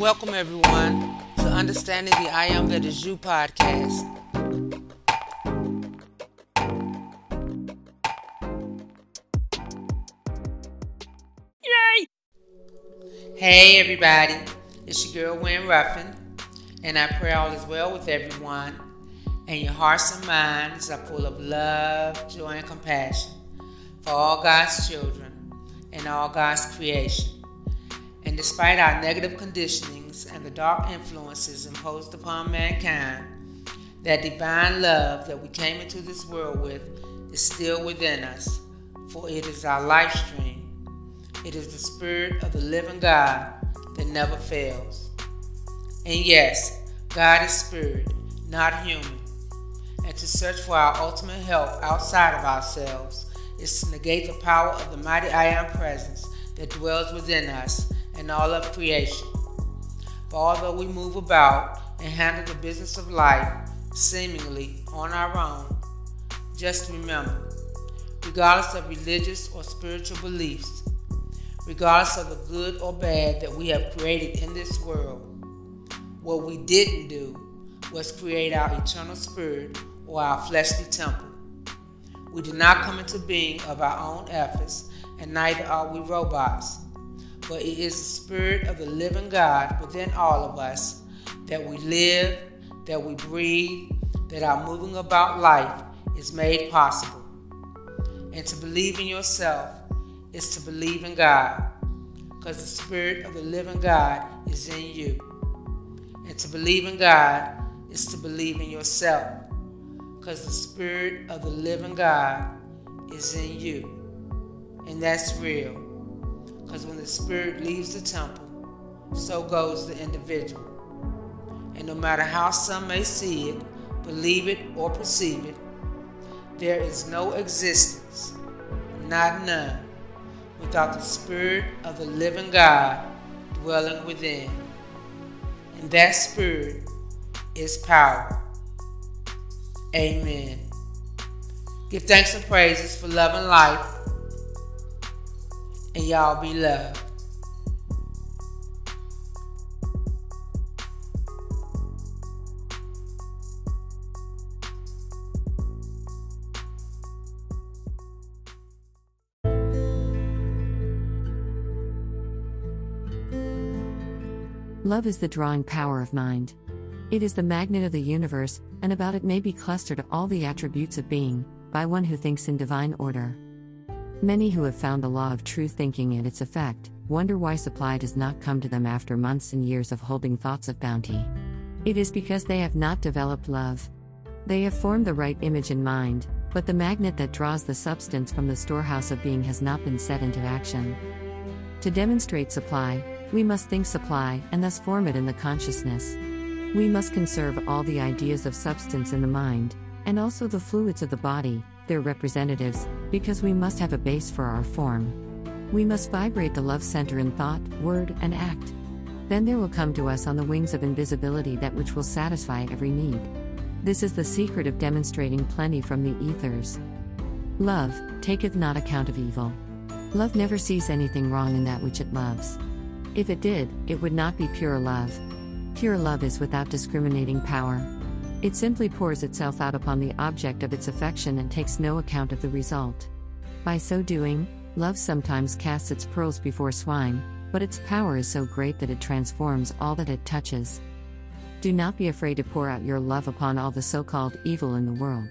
welcome everyone to Understanding the I Am That Is You podcast. Yay! Hey everybody, it's your girl Wynn Ruffin, and I pray all is well with everyone, and your hearts and minds are full of love, joy, and compassion for all God's children and all God's creation. And despite our negative conditionings and the dark influences imposed upon mankind, that divine love that we came into this world with is still within us, for it is our life stream. It is the Spirit of the living God that never fails. And yes, God is spirit, not human. And to search for our ultimate help outside of ourselves is to negate the power of the mighty I Am presence that dwells within us and all of creation. For although we move about and handle the business of life seemingly on our own, just remember, regardless of religious or spiritual beliefs, regardless of the good or bad that we have created in this world, what we didn't do was create our eternal spirit or our fleshly temple. We did not come into being of our own efforts, and neither are we robots. But it is the Spirit of the living God within all of us that we live, that we breathe, that our moving about life is made possible. And to believe in yourself is to believe in God, because the Spirit of the living God is in you. And to believe in God is to believe in yourself because the Spirit of the living God is in you. And that's real. Because when the Spirit leaves the temple, so goes the individual. And no matter how some may see it, believe it, or perceive it, there is no existence, not none, without the Spirit of the living God dwelling within. And that Spirit is power. Amen. Give thanks and praises for love and life. And y'all be loved. Love is the drawing power of mind. It is the magnet of the universe, and about it may be clustered all the attributes of being, by one who thinks in divine order. Many who have found the law of true thinking and its effect wonder why supply does not come to them after months and years of holding thoughts of bounty. It is because they have not developed love. They have formed the right image in mind, but the magnet that draws the substance from the storehouse of being has not been set into action. To demonstrate supply, we must think supply and thus form it in the consciousness. We must conserve all the ideas of substance in the mind, and also the fluids of the body, their representatives, because we must have a base for our form. We must vibrate the love center in thought, word, and act. Then there will come to us on the wings of invisibility that which will satisfy every need. This is the secret of demonstrating plenty from the ethers. Love taketh not account of evil. Love never sees anything wrong in that which it loves. If it did, it would not be pure love. Pure love is without discriminating power. It simply pours itself out upon the object of its affection and takes no account of the result. By so doing, love sometimes casts its pearls before swine, but its power is so great that it transforms all that it touches. Do not be afraid to pour out your love upon all the so called evil in the world.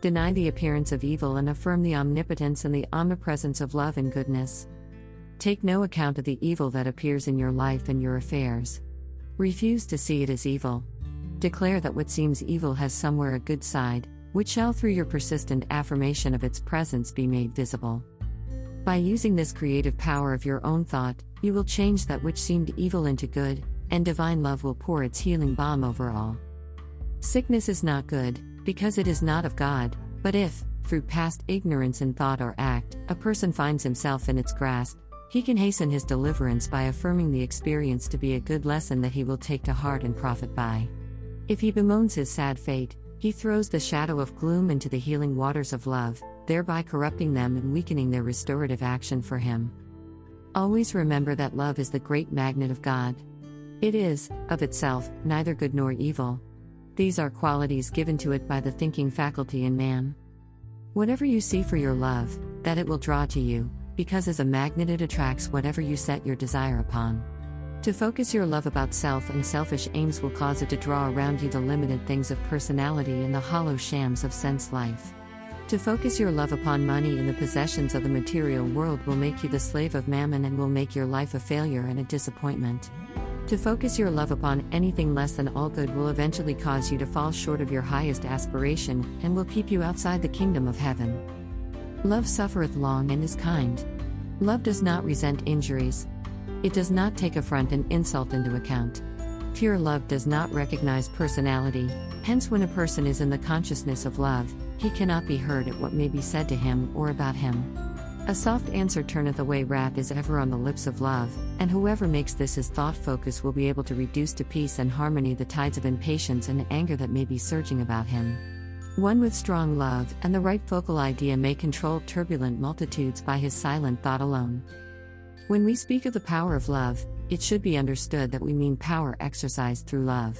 Deny the appearance of evil and affirm the omnipotence and the omnipresence of love and goodness. Take no account of the evil that appears in your life and your affairs. Refuse to see it as evil. Declare that what seems evil has somewhere a good side, which shall through your persistent affirmation of its presence be made visible. By using this creative power of your own thought, you will change that which seemed evil into good, and divine love will pour its healing balm over all. Sickness is not good, because it is not of God, but if, through past ignorance in thought or act, a person finds himself in its grasp, he can hasten his deliverance by affirming the experience to be a good lesson that he will take to heart and profit by. If he bemoans his sad fate, he throws the shadow of gloom into the healing waters of love, thereby corrupting them and weakening their restorative action for him. Always remember that love is the great magnet of God. It is, of itself, neither good nor evil. These are qualities given to it by the thinking faculty in man. Whatever you see for your love, that it will draw to you, because as a magnet it attracts whatever you set your desire upon. To focus your love about self and selfish aims will cause it to draw around you the limited things of personality and the hollow shams of sense life. To focus your love upon money and the possessions of the material world will make you the slave of mammon and will make your life a failure and a disappointment. To focus your love upon anything less than all good will eventually cause you to fall short of your highest aspiration and will keep you outside the kingdom of heaven. Love suffereth long and is kind. Love does not resent injuries. It does not take affront and insult into account. Pure love does not recognize personality, hence, when a person is in the consciousness of love, he cannot be hurt at what may be said to him or about him. A soft answer turneth away wrath is ever on the lips of love, and whoever makes this his thought focus will be able to reduce to peace and harmony the tides of impatience and anger that may be surging about him. One with strong love and the right focal idea may control turbulent multitudes by his silent thought alone. When we speak of the power of love, it should be understood that we mean power exercised through love.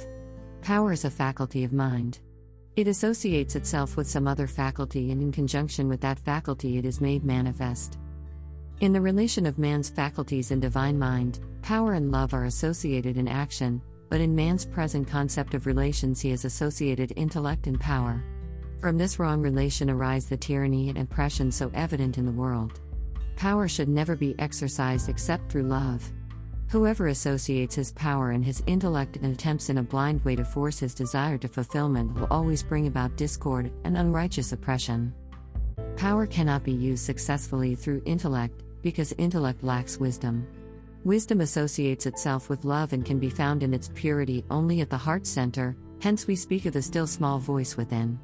Power is a faculty of mind. It associates itself with some other faculty, and in conjunction with that faculty, it is made manifest. In the relation of man's faculties and divine mind, power and love are associated in action, but in man's present concept of relations, he has associated intellect and power. From this wrong relation arise the tyranny and oppression so evident in the world. Power should never be exercised except through love. Whoever associates his power and his intellect and attempts in a blind way to force his desire to fulfillment will always bring about discord and unrighteous oppression. Power cannot be used successfully through intellect, because intellect lacks wisdom. Wisdom associates itself with love and can be found in its purity only at the heart center, hence, we speak of the still small voice within.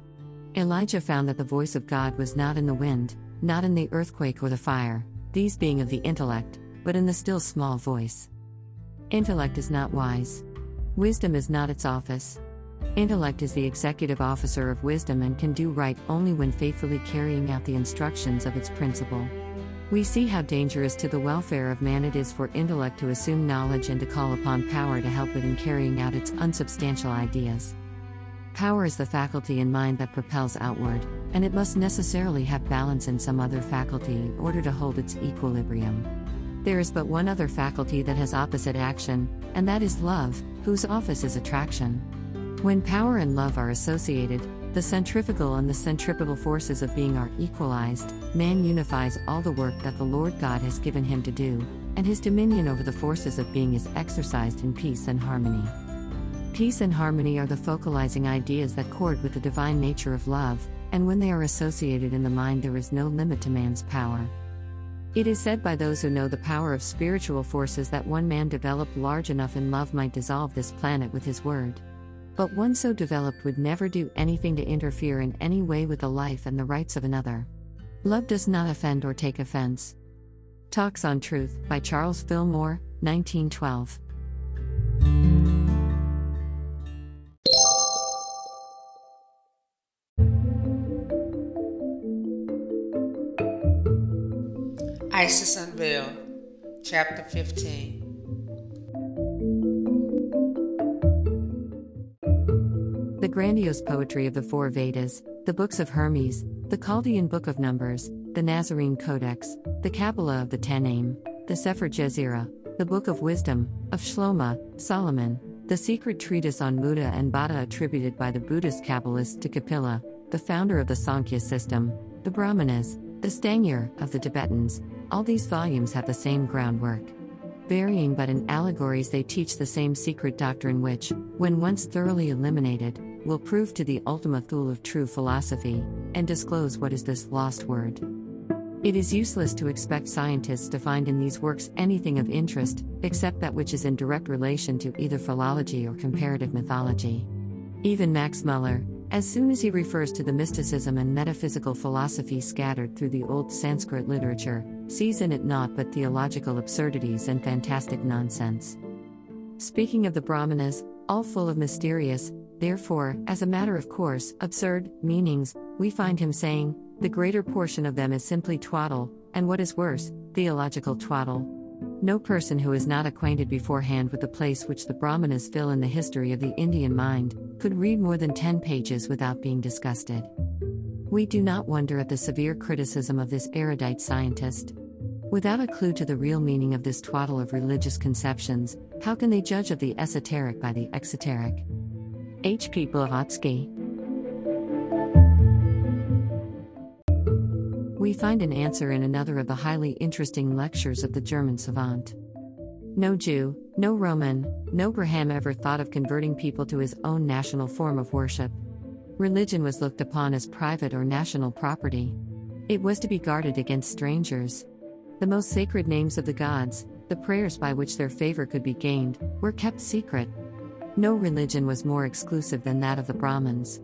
Elijah found that the voice of God was not in the wind, not in the earthquake or the fire, these being of the intellect, but in the still small voice. Intellect is not wise. Wisdom is not its office. Intellect is the executive officer of wisdom and can do right only when faithfully carrying out the instructions of its principle. We see how dangerous to the welfare of man it is for intellect to assume knowledge and to call upon power to help it in carrying out its unsubstantial ideas. Power is the faculty in mind that propels outward, and it must necessarily have balance in some other faculty in order to hold its equilibrium. There is but one other faculty that has opposite action, and that is love, whose office is attraction. When power and love are associated, the centrifugal and the centripetal forces of being are equalized, man unifies all the work that the Lord God has given him to do, and his dominion over the forces of being is exercised in peace and harmony. Peace and harmony are the focalizing ideas that accord with the divine nature of love, and when they are associated in the mind, there is no limit to man's power. It is said by those who know the power of spiritual forces that one man developed large enough in love might dissolve this planet with his word. But one so developed would never do anything to interfere in any way with the life and the rights of another. Love does not offend or take offense. Talks on Truth by Charles Fillmore, 1912. Isis Unveiled, Chapter 15. The grandiose poetry of the four Vedas, the books of Hermes, the Chaldean Book of Numbers, the Nazarene Codex, the Kabbalah of the Tannaim, the Sefer Yetzirah, the Book of Wisdom, of Shlomo, Solomon, the secret treatise on Muda and Baddha attributed by the Buddhist Kabbalist to Kapila, the founder of the Sankhya system, the Brahmanas, the Stangyur of the Tibetans, all these volumes have the same groundwork. Varying but in allegories, they teach the same secret doctrine, which, when once thoroughly eliminated, will prove to the ultima thule of true philosophy, and disclose what is this lost word. It is useless to expect scientists to find in these works anything of interest, except that which is in direct relation to either philology or comparative mythology. Even Max Muller, as soon as he refers to the mysticism and metaphysical philosophy scattered through the old Sanskrit literature, sees in it naught but theological absurdities and fantastic nonsense. Speaking of the Brahmanas, all full of mysterious, therefore, as a matter of course, absurd meanings, we find him saying, the greater portion of them is simply twaddle, and what is worse, theological twaddle. No person who is not acquainted beforehand with the place which the Brahmanas fill in the history of the Indian mind could read more than 10 pages without being disgusted. We do not wonder at the severe criticism of this erudite scientist. Without a clue to the real meaning of this twaddle of religious conceptions, how can they judge of the esoteric by the exoteric? H. P. Blavatsky. We find an answer in another of the highly interesting lectures of the German savant. No Jew, no Roman, no Brahman ever thought of converting people to his own national form of worship. Religion was looked upon as private or national property. It was to be guarded against strangers. The most sacred names of the gods, the prayers by which their favor could be gained, were kept secret. No religion was more exclusive than that of the Brahmins.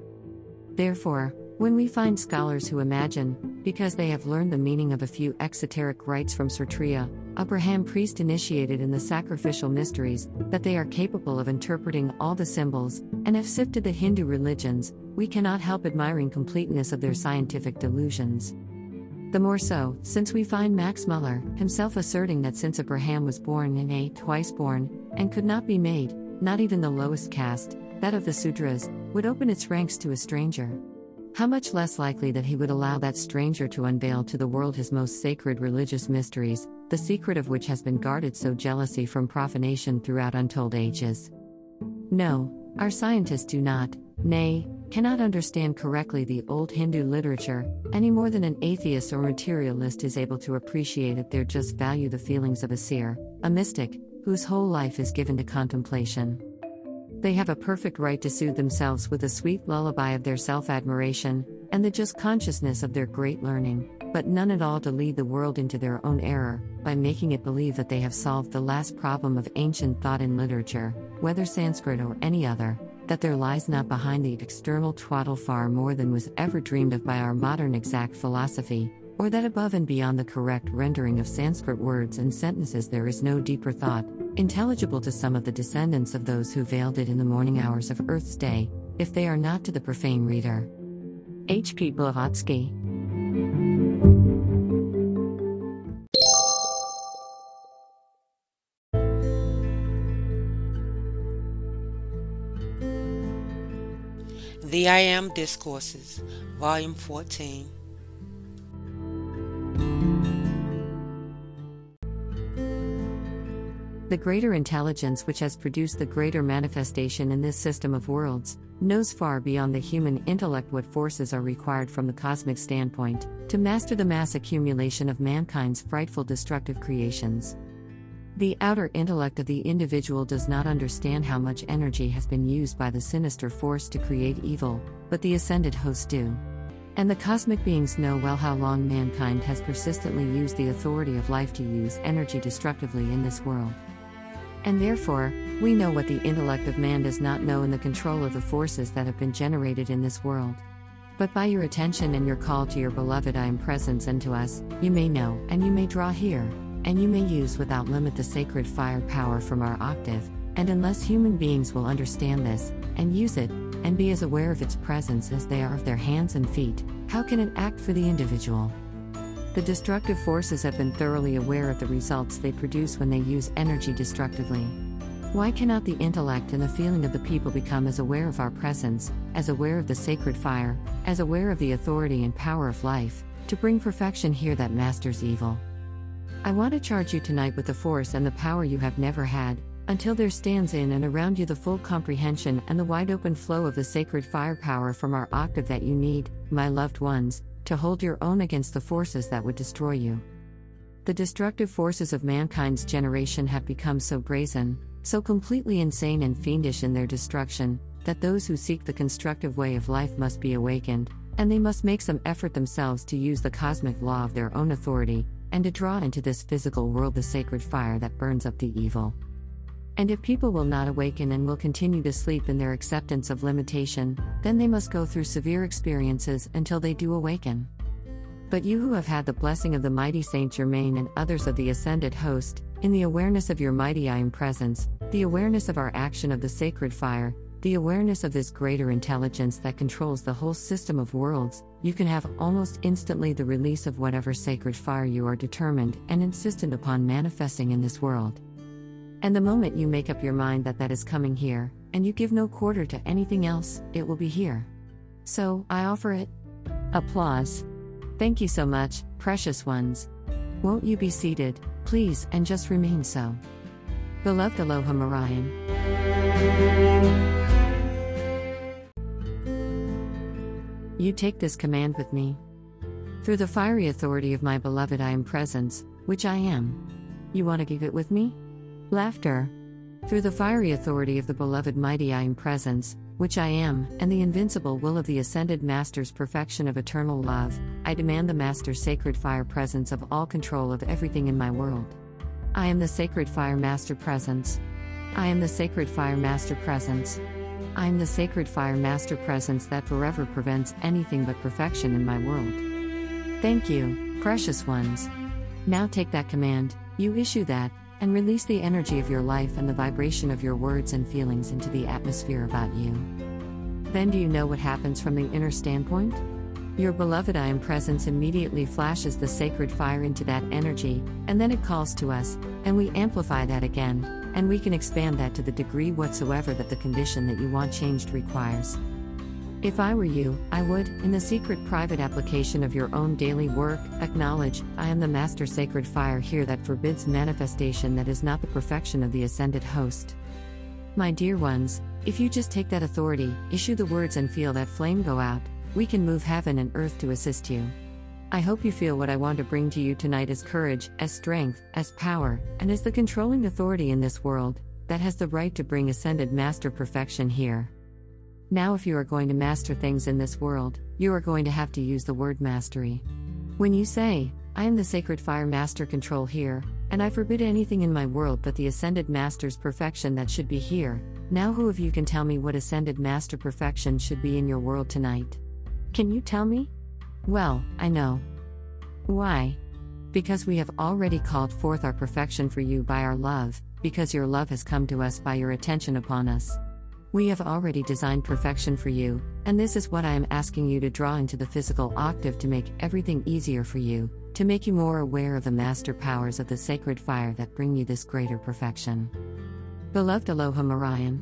Therefore, when we find scholars who imagine, because they have learned the meaning of a few exoteric rites from Kshatriya, a Brahman priest initiated in the sacrificial mysteries, that they are capable of interpreting all the symbols, and have sifted the Hindu religions, we cannot help admiring completeness of their scientific delusions. The more so, since we find Max Muller, himself asserting that since Abraham was born in a twice born, and could not be made, not even the lowest caste, that of the Sudras, would open its ranks to a stranger. How much less likely that he would allow that stranger to unveil to the world his most sacred religious mysteries, the secret of which has been guarded so jealously from profanation throughout untold ages. No, our scientists do not, nay, cannot understand correctly the old Hindu literature, any more than an atheist or materialist is able to appreciate at their just value the feelings of a seer, a mystic, whose whole life is given to contemplation. They have a perfect right to soothe themselves with a sweet lullaby of their self admiration, and the just consciousness of their great learning, but none at all to lead the world into their own error, by making it believe that they have solved the last problem of ancient thought in literature, whether Sanskrit or any other, that there lies not behind the external twaddle far more than was ever dreamed of by our modern exact philosophy, or that above and beyond the correct rendering of Sanskrit words and sentences there is no deeper thought, intelligible to some of the descendants of those who veiled it in the morning hours of Earth's day, if they are not to the profane reader. H. P. Blavatsky. The I Am Discourses, Volume 14. The greater intelligence which has produced the greater manifestation in this system of worlds knows far beyond the human intellect what forces are required from the cosmic standpoint to master the mass accumulation of mankind's frightful destructive creations. The outer intellect of the individual does not understand how much energy has been used by the sinister force to create evil, but the ascended hosts do. And the cosmic beings know well how long mankind has persistently used the authority of life to use energy destructively in this world. And therefore, we know what the intellect of man does not know in the control of the forces that have been generated in this world. But by your attention and your call to your beloved I am presence and to us, you may know, and you may draw here, and you may use without limit the sacred fire power from our octave, and unless human beings will understand this, and use it, and be as aware of its presence as they are of their hands and feet, how can it act for the individual? The destructive forces have been thoroughly aware of the results they produce when they use energy destructively. Why cannot the intellect and the feeling of the people become as aware of our presence, as aware of the sacred fire, as aware of the authority and power of life, to bring perfection here that masters evil? I want to charge you tonight with the force and the power you have never had, until there stands in and around you the full comprehension and the wide open flow of the sacred firepower from our octave that you need, my loved ones, to hold your own against the forces that would destroy you. The destructive forces of mankind's generation have become so brazen, so completely insane and fiendish in their destruction, that those who seek the constructive way of life must be awakened, and they must make some effort themselves to use the cosmic law of their own authority, and to draw into this physical world the sacred fire that burns up the evil. And if people will not awaken and will continue to sleep in their acceptance of limitation, then they must go through severe experiences until they do awaken. But you who have had the blessing of the mighty Saint Germain and others of the ascended host, in the awareness of your mighty I am presence, the awareness of our action of the sacred fire, the awareness of this greater intelligence that controls the whole system of worlds, you can have almost instantly the release of whatever sacred fire you are determined and insistent upon manifesting in this world. And the moment you make up your mind that that is coming here, and you give no quarter to anything else, it will be here. So, I offer it. Applause. Thank you so much, precious ones. Won't you be seated, please, and just remain so? Beloved Aloha Marian. You take this command with me. Through the fiery authority of my beloved I am presence, which I am. You want to give it with me? Laughter. Through the fiery authority of the beloved mighty I am presence, which I am, and the invincible will of the ascended Master's perfection of eternal love, I demand the Master's sacred fire presence of all control of everything in my world. I am the sacred fire master presence. I am the sacred fire master presence. I am the sacred fire master presence that forever prevents anything but perfection in my world. Thank you, precious ones. Now take that command, you issue that, and release the energy of your life and the vibration of your words and feelings into the atmosphere about you. Then, do you know what happens from the inner standpoint? Your beloved I am presence immediately flashes the sacred fire into that energy, and then it calls to us, and we amplify that again, and we can expand that to the degree whatsoever that the condition that you want changed requires. If I were you, I would, in the secret private application of your own daily work, acknowledge I am the master sacred fire here that forbids manifestation that is not the perfection of the ascended host. My dear ones, if you just take that authority, issue the words, and feel that flame go out, we can move heaven and earth to assist you. I hope you feel what I want to bring to you tonight as courage, as strength, as power, and as the controlling authority in this world that has the right to bring ascended master perfection here. Now, if you are going to master things in this world, you are going to have to use the word mastery. When you say, I am the sacred fire master control here, and I forbid anything in my world but the ascended master's perfection that should be here, now who of you can tell me what ascended master perfection should be in your world tonight? Can you tell me? Well, I know. Why? Because we have already called forth our perfection for you by our love, because your love has come to us by your attention upon us. We have already designed perfection for you, and this is what I am asking you to draw into the physical octave to make everything easier for you, to make you more aware of the master powers of the sacred fire that bring you this greater perfection. Beloved Aloha Marian.